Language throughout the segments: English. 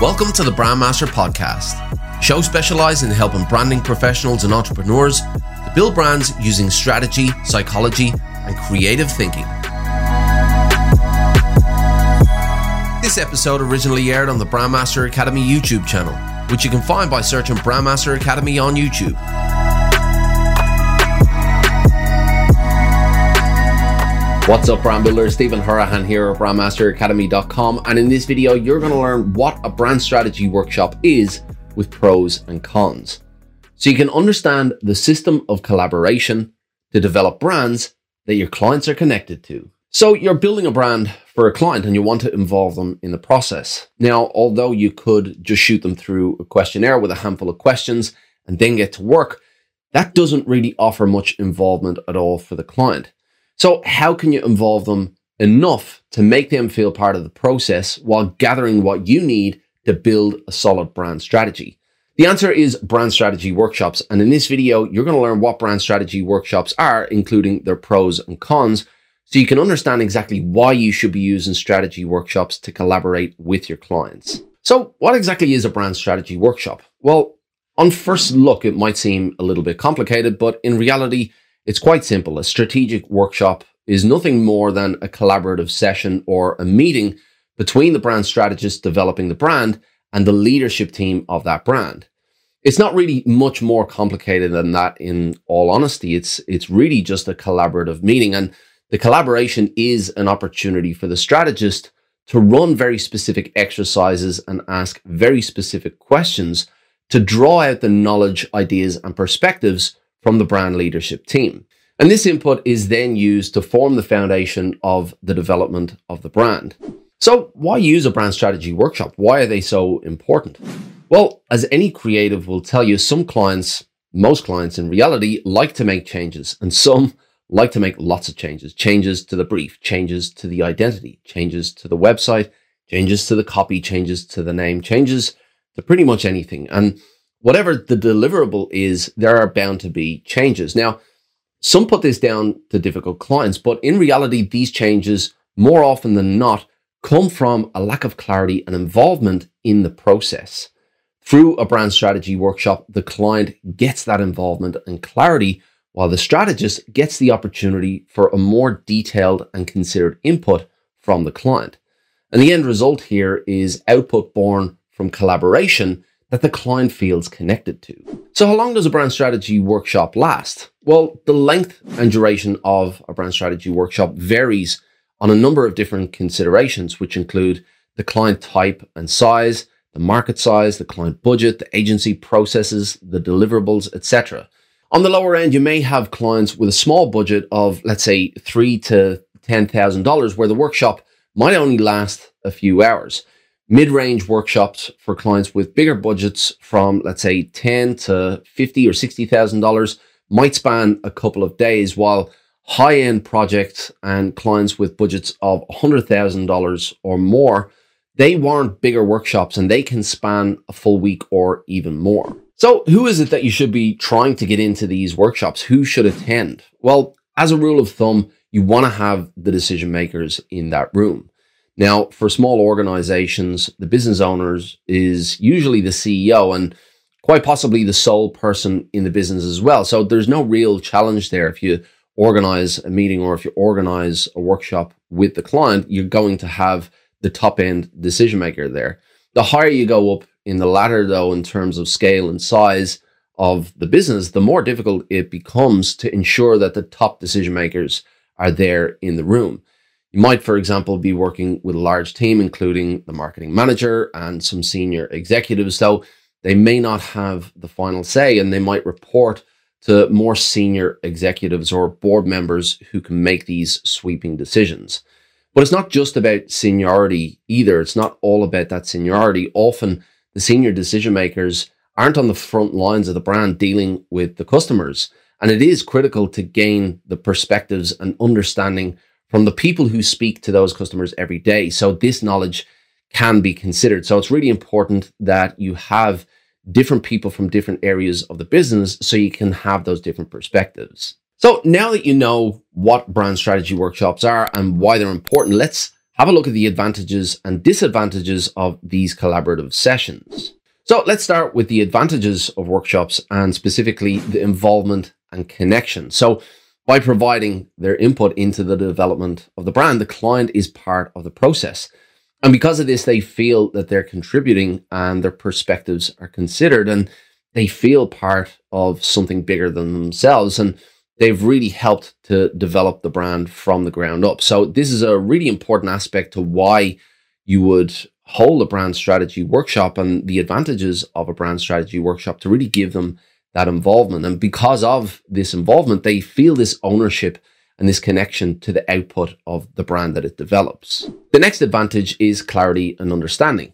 Welcome to the Brandmaster Podcast, show specialized in helping branding professionals and entrepreneurs to build brands using strategy, psychology, and creative thinking. This episode originally aired on the Brandmaster Academy YouTube channel, which you can find by searching Brandmaster Academy on YouTube. What's up, brand builder? Stephen Houraghan here at brandmasteracademy.com. And in this video, you're going to learn what a brand strategy workshop is with pros and cons. So you can understand the system of collaboration to develop brands that your clients are connected to. So you're building a brand for a client and you want to involve them in the process. Now, although you could just shoot them through a questionnaire with a handful of questions and then get to work, that doesn't really offer much involvement at all for the client. So, how can you involve them enough to make them feel part of the process while gathering what you need to build a solid brand strategy? The answer is brand strategy workshops. And in this video, you're going to learn what brand strategy workshops are, including their pros and cons, so you can understand exactly why you should be using strategy workshops to collaborate with your clients. So, what exactly is a brand strategy workshop? Well, on first look, it might seem a little bit complicated, but in reality, it's quite simple. A strategic workshop is nothing more than a collaborative session or a meeting between the brand strategist developing the brand and the leadership team of that brand. It's not really much more complicated than that in all honesty. It's it's really just a collaborative meeting and the collaboration is an opportunity for the strategist to run very specific exercises and ask very specific questions to draw out the knowledge, ideas and perspectives from the brand leadership team. And this input is then used to form the foundation of the development of the brand. So, why use a brand strategy workshop? Why are they so important? Well, as any creative will tell you, some clients, most clients in reality, like to make changes, and some like to make lots of changes changes to the brief, changes to the identity, changes to the website, changes to the copy, changes to the name, changes to pretty much anything. And whatever the deliverable is, there are bound to be changes. Now, some put this down to difficult clients, but in reality, these changes more often than not come from a lack of clarity and involvement in the process. Through a brand strategy workshop, the client gets that involvement and clarity, while the strategist gets the opportunity for a more detailed and considered input from the client. And the end result here is output born from collaboration that the client feels connected to. So, how long does a brand strategy workshop last? Well, the length and duration of a brand strategy workshop varies on a number of different considerations, which include the client type and size, the market size, the client budget, the agency processes, the deliverables, etc. On the lower end, you may have clients with a small budget of, let's say, three to ten thousand dollars, where the workshop might only last a few hours mid-range workshops for clients with bigger budgets from let's say 10 to 50 or 60,000 dollars might span a couple of days while high-end projects and clients with budgets of $100,000 or more they warrant bigger workshops and they can span a full week or even more. So, who is it that you should be trying to get into these workshops? Who should attend? Well, as a rule of thumb, you want to have the decision makers in that room. Now, for small organizations, the business owners is usually the CEO and quite possibly the sole person in the business as well. So there's no real challenge there. If you organize a meeting or if you organize a workshop with the client, you're going to have the top end decision maker there. The higher you go up in the ladder, though, in terms of scale and size of the business, the more difficult it becomes to ensure that the top decision makers are there in the room. You might, for example, be working with a large team, including the marketing manager and some senior executives. So they may not have the final say and they might report to more senior executives or board members who can make these sweeping decisions. But it's not just about seniority either. It's not all about that seniority. Often the senior decision makers aren't on the front lines of the brand dealing with the customers. And it is critical to gain the perspectives and understanding from the people who speak to those customers every day. So this knowledge can be considered. So it's really important that you have different people from different areas of the business so you can have those different perspectives. So now that you know what brand strategy workshops are and why they're important, let's have a look at the advantages and disadvantages of these collaborative sessions. So let's start with the advantages of workshops and specifically the involvement and connection. So by providing their input into the development of the brand, the client is part of the process. And because of this, they feel that they're contributing and their perspectives are considered and they feel part of something bigger than themselves. And they've really helped to develop the brand from the ground up. So this is a really important aspect to why you would hold a brand strategy workshop and the advantages of a brand strategy workshop to really give them that involvement. And because of this involvement, they feel this ownership and this connection to the output of the brand that it develops. The next advantage is clarity and understanding.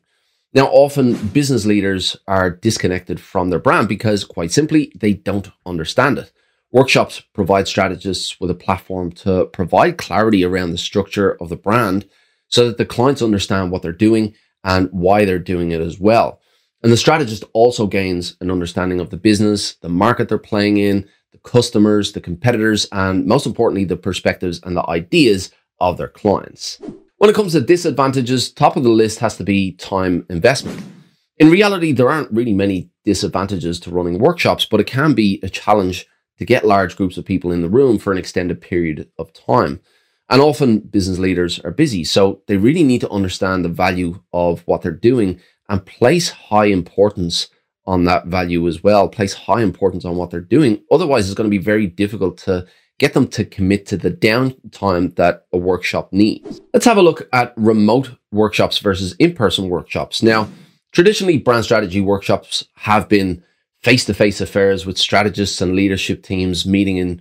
Now, often business leaders are disconnected from their brand because, quite simply, they don't understand it. Workshops provide strategists with a platform to provide clarity around the structure of the brand so that the clients understand what they're doing and why they're doing it as well. And the strategist also gains an understanding of the business, the market they're playing in, the customers, the competitors, and most importantly, the perspectives and the ideas of their clients. When it comes to disadvantages, top of the list has to be time investment. In reality, there aren't really many disadvantages to running workshops, but it can be a challenge to get large groups of people in the room for an extended period of time. And often business leaders are busy, so they really need to understand the value of what they're doing and place high importance on that value as well, place high importance on what they're doing. Otherwise, it's going to be very difficult to get them to commit to the downtime that a workshop needs. Let's have a look at remote workshops versus in person workshops. Now, traditionally, brand strategy workshops have been face to face affairs with strategists and leadership teams meeting in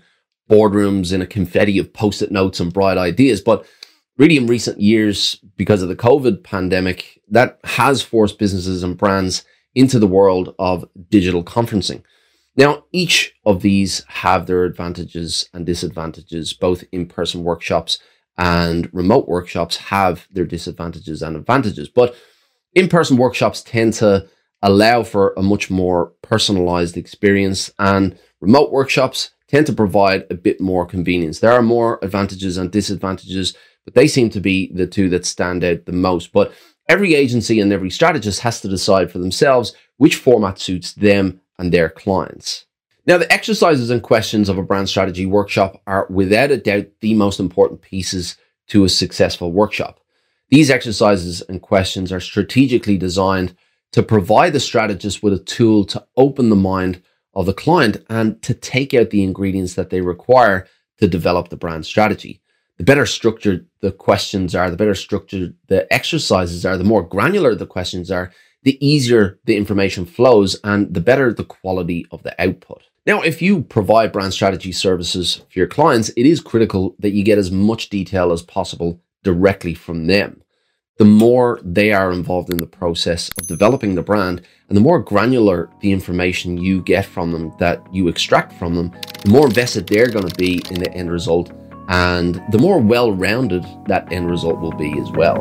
boardrooms in a confetti of post it notes and bright ideas. But really, in recent years, because of the COVID pandemic, that has forced businesses and brands into the world of digital conferencing. Now, each of these have their advantages and disadvantages. Both in person workshops and remote workshops have their disadvantages and advantages. But in person workshops tend to allow for a much more personalized experience, and remote workshops tend to provide a bit more convenience. There are more advantages and disadvantages, but they seem to be the two that stand out the most. But every agency and every strategist has to decide for themselves which format suits them and their clients. Now, the exercises and questions of a brand strategy workshop are without a doubt the most important pieces to a successful workshop. These exercises and questions are strategically designed to provide the strategist with a tool to open the mind of the client and to take out the ingredients that they require to develop the brand strategy. The better structured the questions are, the better structured the exercises are, the more granular the questions are, the easier the information flows and the better the quality of the output. Now, if you provide brand strategy services for your clients, it is critical that you get as much detail as possible directly from them. The more they are involved in the process of developing the brand, and the more granular the information you get from them that you extract from them, the more invested they're going to be in the end result, and the more well rounded that end result will be as well.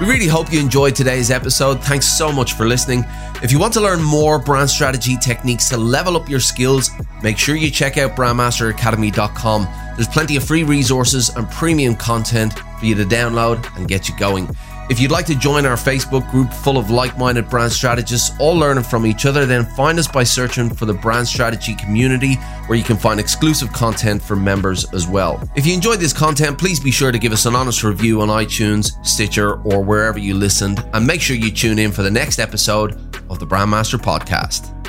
We really hope you enjoyed today's episode. Thanks so much for listening. If you want to learn more brand strategy techniques to level up your skills, make sure you check out brandmasteracademy.com. There's plenty of free resources and premium content for you to download and get you going. If you'd like to join our Facebook group full of like minded brand strategists, all learning from each other, then find us by searching for the Brand Strategy Community, where you can find exclusive content for members as well. If you enjoyed this content, please be sure to give us an honest review on iTunes, Stitcher, or wherever you listened, and make sure you tune in for the next episode of the Brandmaster Podcast.